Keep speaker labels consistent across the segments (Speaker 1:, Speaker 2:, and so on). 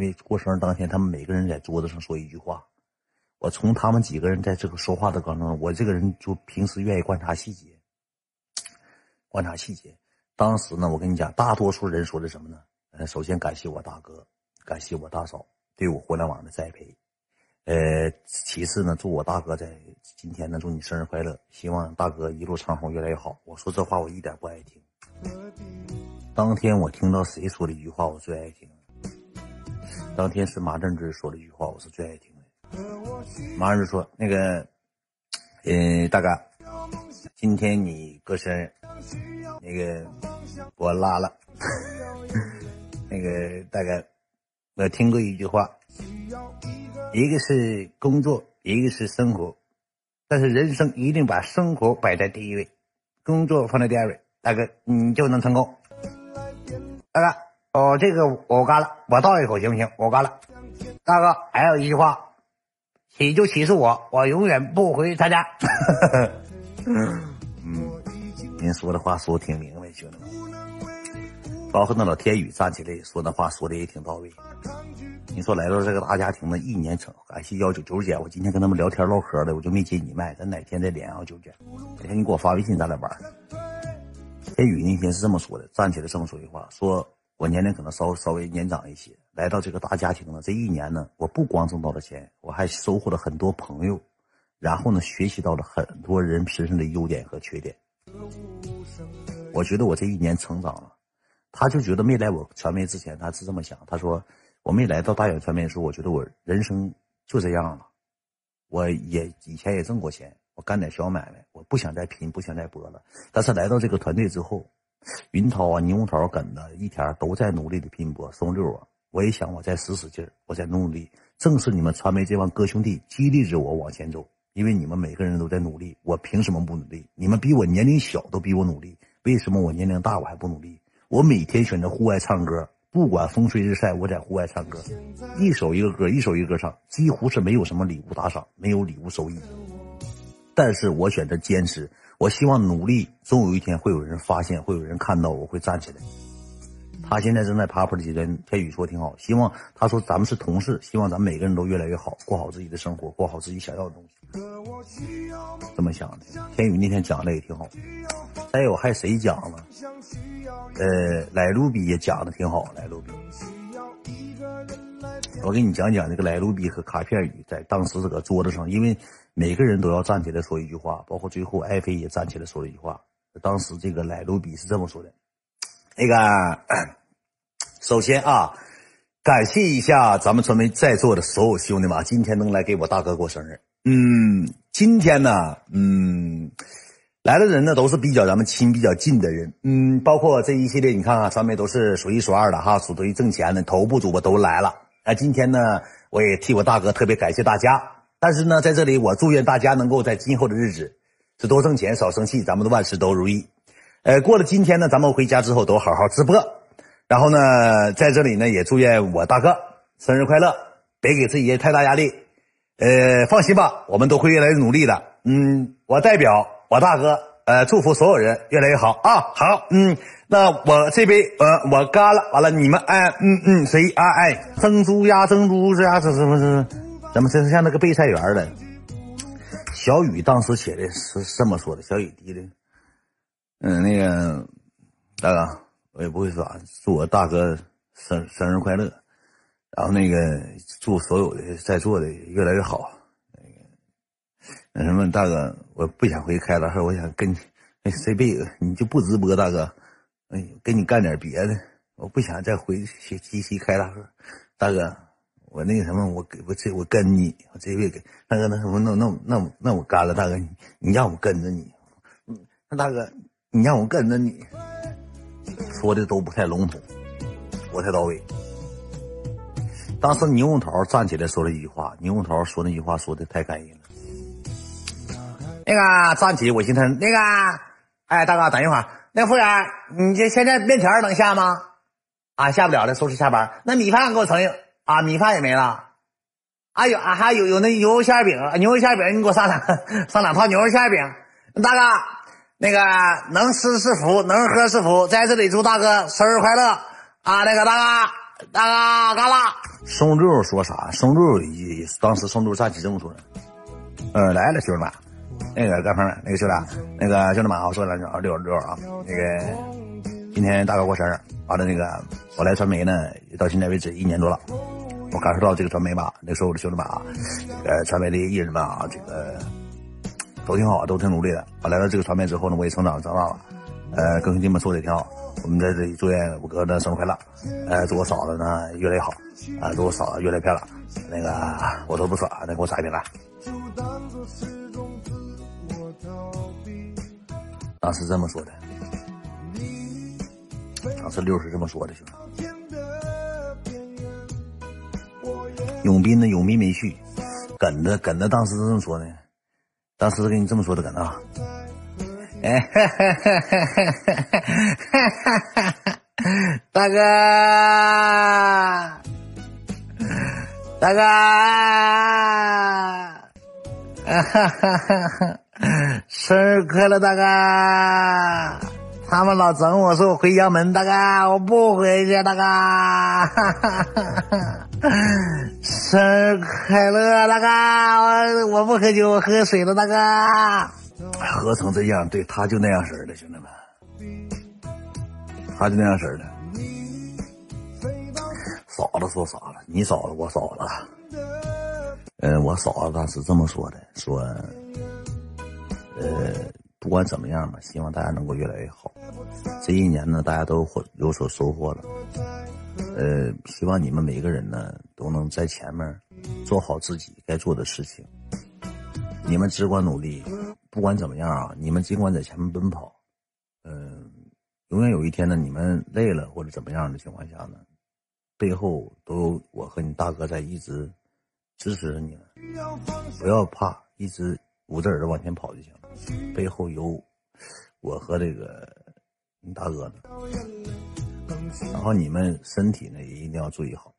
Speaker 1: 因为过生日当天，他们每个人在桌子上说一句话。我从他们几个人在这个说话的过程中，我这个人就平时愿意观察细节，观察细节。当时呢，我跟你讲，大多数人说的什么呢？呃，首先感谢我大哥，感谢我大嫂对我互联网的栽培。呃，其次呢，祝我大哥在今天呢，祝你生日快乐，希望大哥一路长虹，越来越好。我说这话我一点不爱听。当天我听到谁说的一句话，我最爱听。当天是马正之说了一句话，我是最爱听的。马上就说那个，嗯，大哥，今天你过生日，那个我拉了。那个大哥，我听过一句话，一个是工作，一个是生活，但是人生一定把生活摆在第一位，工作放在第二位，大哥你就能成功。大哥，哦，这个我干了，我倒一口行不行？我干了。大哥，还有一句话。起就起诉我，我永远不回他家。嗯，您说的话说的挺明白，兄弟们。包括那老天宇站起来说那话说的也挺到位。你说来到这个大家庭呢，一年成，感谢幺九九姐。我今天跟他们聊天唠嗑的，我就没接你麦，咱哪天再连啊，九姐。哪天你给我发微信，咱俩玩。天宇那天是这么说的，站起来这么说句话，说。我年龄可能稍稍微年长一些，来到这个大家庭呢，这一年呢，我不光挣到了钱，我还收获了很多朋友，然后呢，学习到了很多人身上的优点和缺点。我觉得我这一年成长了。他就觉得没来我传媒之前，他是这么想。他说我没来到大远传媒的时候，我觉得我人生就这样了。我也以前也挣过钱，我干点小买卖，我不想再拼，不想再搏了。但是来到这个团队之后。云涛啊，牛头、梗子一天都在努力的拼搏。松六啊，我也想我再使使劲儿，我再努努力。正是你们传媒这帮哥兄弟激励着我往前走，因为你们每个人都在努力，我凭什么不努力？你们比我年龄小都比我努力，为什么我年龄大我还不努力？我每天选择户外唱歌，不管风吹日晒，我在户外唱歌，一首一个歌，一首一个歌唱，几乎是没有什么礼物打赏，没有礼物收益，但是我选择坚持。我希望努力，总有一天会有人发现，会有人看到，我会站起来。他现在正在爬坡的阶段，天宇说挺好。希望他说咱们是同事，希望咱们每个人都越来越好，过好自己的生活，过好自己想要的东西。这么想的。天宇那天讲的也挺好。再有还谁讲了？呃，莱卢比也讲的挺好。莱卢比，我给你讲讲这个莱卢比和卡片语在当时这个桌子上，因为。每个人都要站起来说一句话，包括最后艾菲也站起来说了一句话。当时这个莱卢比是这么说的：“那个，首先啊，感谢一下咱们传媒在座的所有兄弟们，今天能来给我大哥过生日。嗯，今天呢，嗯，来的人呢都是比较咱们亲、比较近的人。嗯，包括这一系列，你看啊，传媒都是数一数二的哈，数一挣钱的头部主播都来了。那今天呢，我也替我大哥特别感谢大家。”但是呢，在这里我祝愿大家能够在今后的日子是多挣钱少生气，咱们的万事都如意。呃，过了今天呢，咱们回家之后都好好直播。然后呢，在这里呢也祝愿我大哥生日快乐，别给自己太大压力。呃，放心吧，我们都会越来越努力的。嗯，我代表我大哥呃祝福所有人越来越好啊。好，嗯，那我这杯呃我干了，完了你们哎嗯嗯谁啊哎蒸猪呀蒸猪是呀是什么是。咱们真是像那个备菜员了？小雨当时写的是这么说的：“小雨滴的，嗯，那个大哥，我也不会说，祝我大哥生生日快乐，然后那个祝所有的在座的越来越好。那个那什么，大哥，我不想回开大事，我想跟你，哎，谁别你就不直播，大哥，哎，跟你干点别的，我不想再回去机器开大事，大哥。”我那个什么，我给我这我跟你，我这回给大哥那什么，那那那那我干了，大哥你你让我跟着你，那大哥你让我跟着你，说的都不太笼统，不太到位。当时牛红桃站起来说了一句话，牛红桃说那句话说的太感人了。那个站起，我寻思那个，哎，大哥等一会儿，那服务员，你这现在面条能下吗？啊，下不了了，收拾下班。那米饭给我盛一。啊，米饭也没了，啊有啊还有有那牛肉馅饼，牛肉馅饼你给我上两上两套牛肉馅饼，大哥，那个能吃是福，能喝是福，在这里祝大哥生日快乐啊！那个大哥，大哥，干了！宋六说啥？宋六当时宋六站起这么说的：“嗯，来了，兄弟们，那个干朋友，那个兄弟，那个兄弟们，我说两句啊，六六啊，那个今天大哥过生日，完了那个我来传媒呢，到现在为止一年多了，我感受到这个传媒吧，那时候我的兄弟们啊，呃，传媒的艺人们啊，这个都挺好，都挺努力的。我来到这个传媒之后呢，我也成长长大了，呃，跟兄弟们说的也挺好。”我们在这里祝愿我哥呢生日快乐，呃，祝我嫂子呢越来越好，啊，祝我嫂子越来越漂亮。那个我都不说，那给我擦一瓶来。当时这么说的，当时六是这么说的，兄弟。永斌呢，永斌没去，梗子梗子当时这么说的，当时跟你这么说的梗子啊。哎，哈哈哈哈哈哈！大哥，大哥，哈哈哈哈！生日快乐，大哥！他们老整我说我回江门，大哥，我不回去，大哥！生日快乐，大哥！我我不喝酒，我喝水了，大哥。喝成这样，对他就那样式的，兄弟们，他就那样式的。嫂子说啥了？你嫂子，我嫂子。嗯，我嫂子当时这么说的，说，呃，不管怎么样吧，希望大家能够越来越好。这一年呢，大家都获有所收获了。呃，希望你们每个人呢，都能在前面做好自己该做的事情。你们只管努力。不管怎么样啊，你们尽管在前面奔跑，嗯，永远有一天呢，你们累了或者怎么样的情况下呢，背后都有我和你大哥在一直支持着你们。不要怕，一直捂着耳朵往前跑就行了。背后有我和这个你大哥呢。然后你们身体呢也一定要注意好，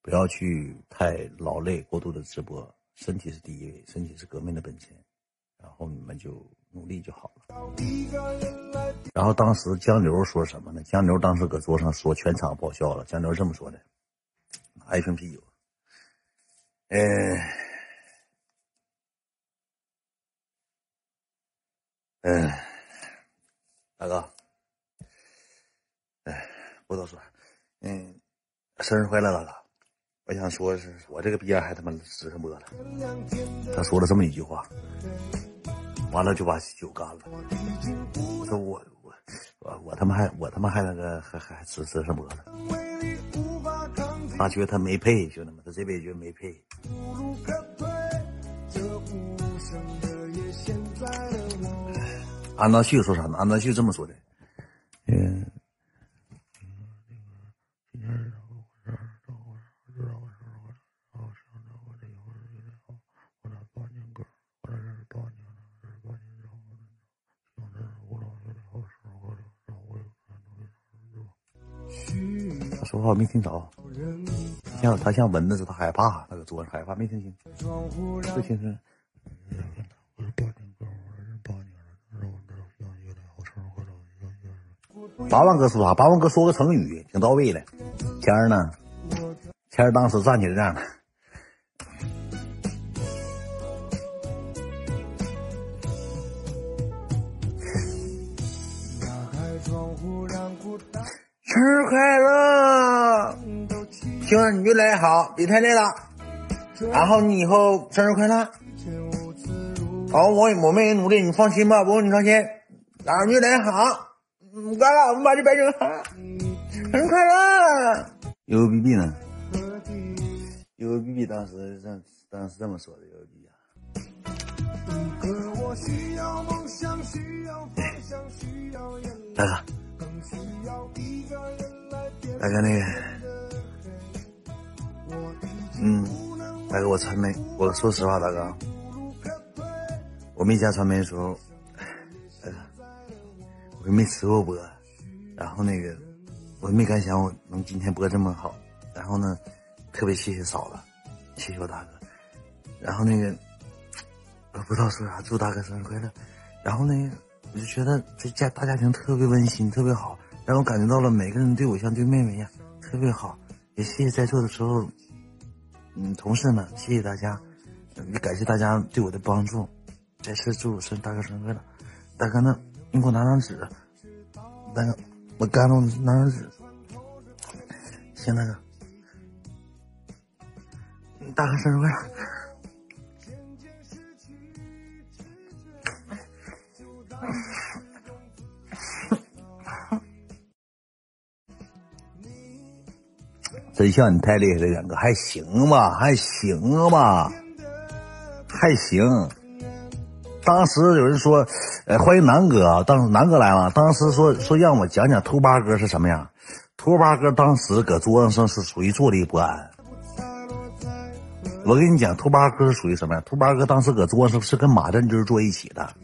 Speaker 1: 不要去太劳累过度的直播，身体是第一位，身体是革命的本钱。然后你们就努力就好了。然后当时江流说什么呢？江流当时搁桌上说，全场爆笑了。江流这么说的：“拿一瓶啤酒，呃，嗯，大哥，哎，不多说，嗯，生日快乐，大哥！我想说是我这个逼样还他妈直播了。他说了这么一句话。”完了就把酒干了。说我我我我他妈还我他妈还那个还还吃吃什么了？他觉得他没配，兄弟们，他这辈子觉得没配。安大旭说啥呢？安大旭这么说的，嗯。说话没听着，像他像蚊子似的害怕，那个桌子害怕没听清，不听清。八万哥说啥？八万哥说个成语，挺到位的。谦儿呢？谦儿当时站起来这样的。生日快乐，希望你越来越好，别太累了。然后你以后生日快乐。好，我我们也努力，你放心吧，不用你放心。然后越来越好。嗯，干了，我们把这边扔了。生日快乐。U B B 呢？U B B 当时这当时这么说的，U B B 啊。大哥。大哥，那个，嗯，大哥，我传媒，我说实话，大哥，我没加传媒的时候，大哥，我没吃过播，然后那个，我没敢想我能今天播这么好，然后呢，特别谢谢嫂子，谢谢我大哥，然后那个，我不知道说啥，祝大哥生日快乐，然后呢，我就觉得这家大家庭特别温馨，特别好。让我感觉到了每个人对我像对妹妹一样，特别好。也谢谢在座的所有嗯同事们，谢谢大家，也感谢大家对我的帮助。再次祝我生大哥生日快乐，大哥呢？你给我拿张纸，大哥，我干了，拿张纸。行，大哥，大哥生日快乐。真像你太厉害了，两个还行吧，还行吧，还行。当时有人说，呃，欢迎南哥啊，当南哥来了，当时说说让我讲讲兔八哥是什么样。兔八哥当时搁桌子上是属于坐立不安。我跟你讲，兔八哥属于什么样？兔八哥当时搁桌子上是跟马占军坐一起的，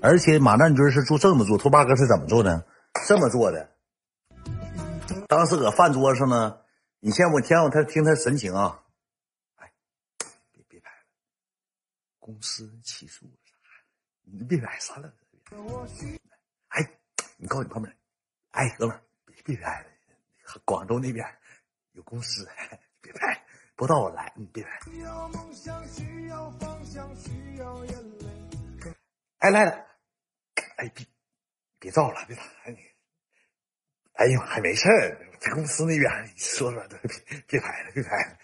Speaker 1: 而且马占军是坐正着坐，兔八哥是怎么做的？这么做的。当时搁饭桌上呢。你先我听我他听他神情啊，哎，别别拍了，公司起诉了？你别拍啥了？哎，你告诉你旁边，哎，哥们儿，别别拍了，广州那边有公司，别拍，不到我来，你别拍。哎来了，哎别别照了，别打你。哎呀，还没事儿，在公司那边说说，别别拍了，别拍了，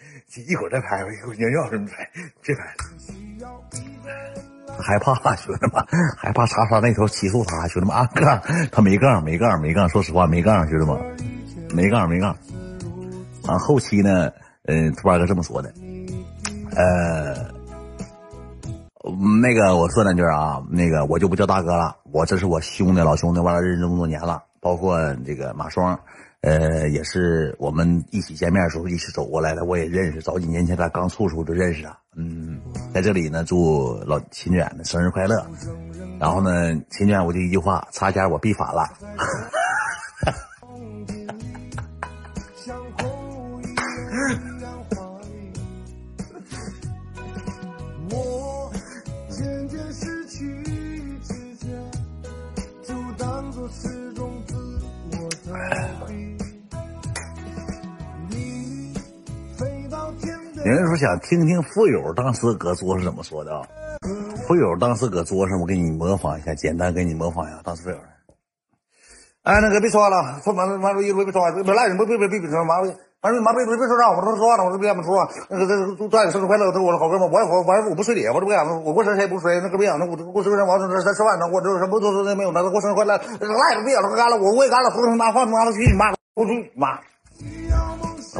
Speaker 1: 一会儿再拍吧，一会儿尿尿什么拍，别拍了。害怕兄弟们，害怕叉叉那头起诉他，兄弟们啊杠，他没杠，没杠，没杠，说实话没杠，兄弟们，没杠没杠。啊，后期呢，嗯，兔八哥这么说的，呃，那个我说两句啊，那个我就不叫大哥了，我这是我兄弟，老兄弟，完了认识这么多年了。包括这个马双，呃，也是我们一起见面的时候一起走过来的，我也认识。早几年前咱刚处时候就认识啊。嗯，在这里呢，祝老秦卷的生日快乐。然后呢，秦卷我就一句话，差点我必反了。有人说想听听富友当时搁桌上怎么说的啊？富友当时搁桌上，我给你模仿一下，简单给你模仿一下。当时富友，哎，那个别说话了，说完了完了，别别说话，别赖着，别别别别别说，妈完了妈别别别说话，我都说话了，我说别跟他们说，那个这祝大爷生日快乐，我说好哥们，我我我我不睡你，我这不想，我过生日谁不睡？那个别想，那我过生日我这吃饭呢，我这什么都都没有，那过生日快乐，赖着别了，干了，我我也干了，回头拿饭拿了去你妈，我去你妈。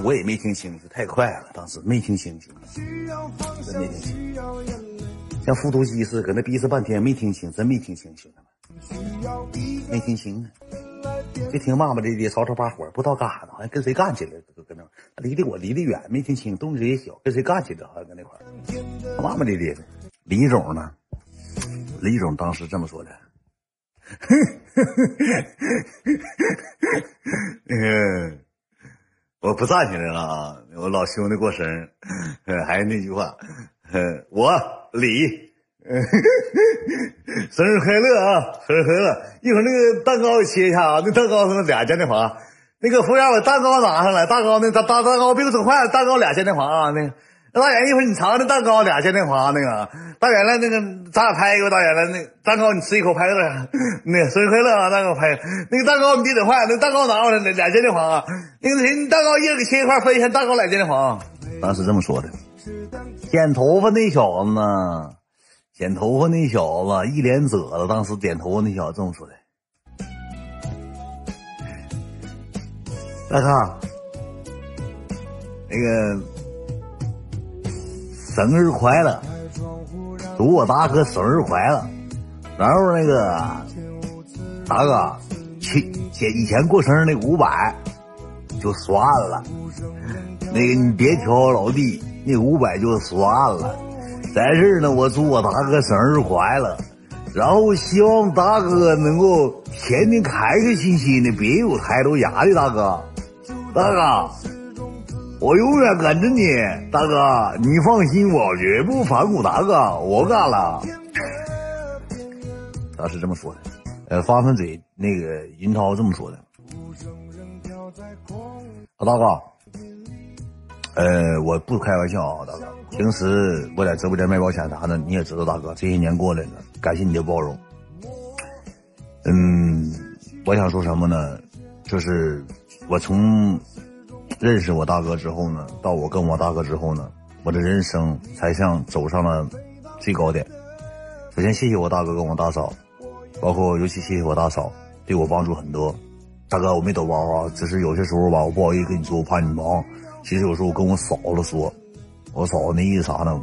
Speaker 1: 我也没听清楚，太快了，当时没听清楚，真没听清，像复读机似的，搁那逼哧半天没听清，真没听清，兄弟们，没听清呢。别听骂骂咧咧，吵吵把火，不知道干啥呢，好像跟谁干起来了，搁搁那，离得我离得远，没听清，动静也小，跟谁干起来，好像搁那块骂骂咧咧的。李总呢？李总当时这么说的，嗯。我不站起来了啊！我老兄弟过生日，还是那句话，我李，生日快乐啊！生日快乐！一会儿那个蛋糕切一下啊，那蛋糕是俩嘉年华，那个服务员把蛋糕拿上来，蛋糕那蛋蛋蛋糕别给我整坏了，蛋糕俩嘉年华啊，那。大远，一会儿你尝尝那蛋糕俩健身房那个大远了，那个咱俩拍一个大远了，那蛋糕你吃一口拍一个，那生日快乐啊！蛋糕拍那个蛋糕你别整坏，那蛋糕拿过来那俩健身房啊，那个谁蛋糕一人给切一块分一下，蛋糕俩健身房。当时这么说的，剪头发那小子呢？剪头发那小子一脸褶子，当时剪头发那小子这么说的，大哥，那个。生日快乐！祝我大哥生日快乐！然后那个大哥，去前以前过生日那五百就算了，那个你别挑老弟，那五百就算了。在这儿呢，我祝我大哥生日快乐，然后希望大哥能够天天开开心心的，别有太多压力，大哥，大哥。我永远跟着你，大哥，你放心，我绝不反骨，大哥，我干了。他是这么说的，呃，方分嘴那个银涛这么说的。老大哥，呃，我不开玩笑啊，大哥。平时我在直播间卖保险啥的，你也知道，大哥，这些年过来了，感谢你的包容。嗯，我想说什么呢？就是我从认识我大哥之后呢，到我跟我大哥之后呢，我的人生才像走上了最高点。首先，谢谢我大哥跟我大嫂，包括尤其谢谢我大嫂，对我帮助很多。大哥，我没抖包啊，只是有些时候吧，我不好意思跟你说，我怕你忙。其实有时候我跟我嫂子说，我嫂子那意思啥呢？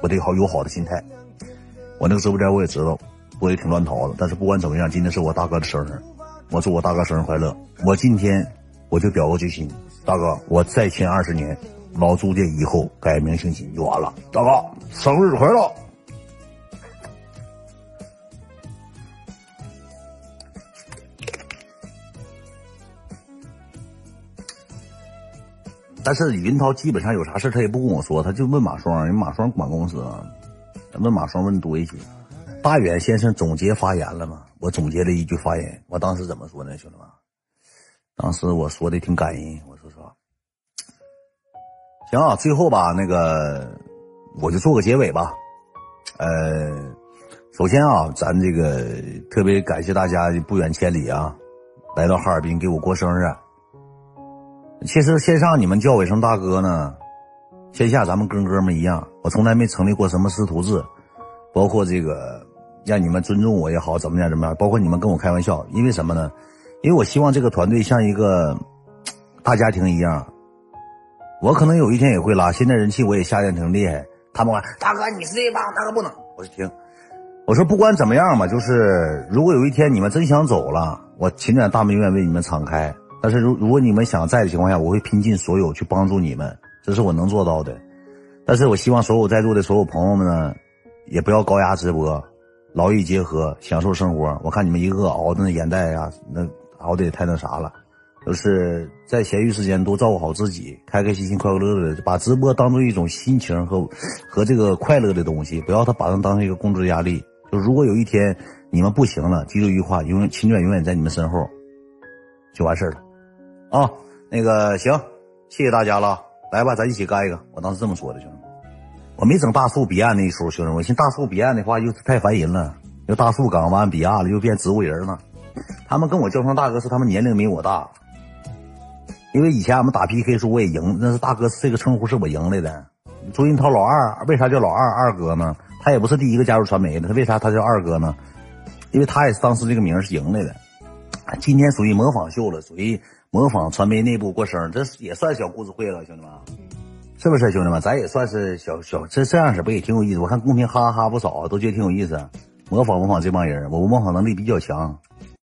Speaker 1: 我得好有好的心态。我那个直播间我也知道，我也挺乱套的。但是不管怎么样，今天是我大哥的生日，我祝我大哥生日快乐。我今天我就表个决心，大哥，我再签二十年，老朱家以后改名姓秦就完了。大哥，生日快乐！但是云涛基本上有啥事他也不跟我说，他就问马双，人马双管公司，问马双问多一些。大远先生总结发言了吗？我总结了一句发言，我当时怎么说呢，兄弟们？当时我说的挺感人，我说实话。行啊，最后吧，那个我就做个结尾吧。呃，首先啊，咱这个特别感谢大家不远千里啊，来到哈尔滨给我过生日。其实线上你们叫我一声大哥呢，线下咱们跟哥们一样。我从来没成立过什么师徒制，包括这个让你们尊重我也好，怎么样怎么样。包括你们跟我开玩笑，因为什么呢？因为我希望这个团队像一个 大家庭一样。我可能有一天也会拉，现在人气我也下降挺厉害。他们说大哥你是最棒，大哥不能。我说听，我说不管怎么样吧，就是如果有一天你们真想走了，我情感大门永远为你们敞开。但是如如果你们想在的情况下，我会拼尽所有去帮助你们，这是我能做到的。但是我希望所有在座的所有朋友们呢，也不要高压直播，劳逸结合，享受生活。我看你们一个个熬的那眼袋呀，那熬的也太那啥了。就是在闲余时间多照顾好自己，开开心心、快快乐乐的，把直播当做一种心情和和这个快乐的东西，不要他把它当成一个工作压力。就如果有一天你们不行了，记住一句话：永远秦远永远在你们身后，就完事了。啊，那个行，谢谢大家了，来吧，咱一起干一个。我当时这么说的，兄弟，我没整大树彼岸那一出，兄弟，我寻大树彼岸的话又太烦人了，又大树港湾彼岸了，又变植物人了。他们跟我叫声大哥，是他们年龄没我大，因为以前俺们打 PK 时我也赢，那是大哥这个称呼是我赢来的。朱云涛老二为啥叫老二二哥呢？他也不是第一个加入传媒的，他为啥他叫二哥呢？因为他也是当时这个名是赢来的。今天属于模仿秀了，属于。模仿传媒内部过生，这也算小故事会了，兄弟们，是不是兄弟们？咱也算是小小这这样式不也挺有意思？我看公屏哈哈哈不少，都觉得挺有意思。模仿模仿这帮人，我模仿能力比较强。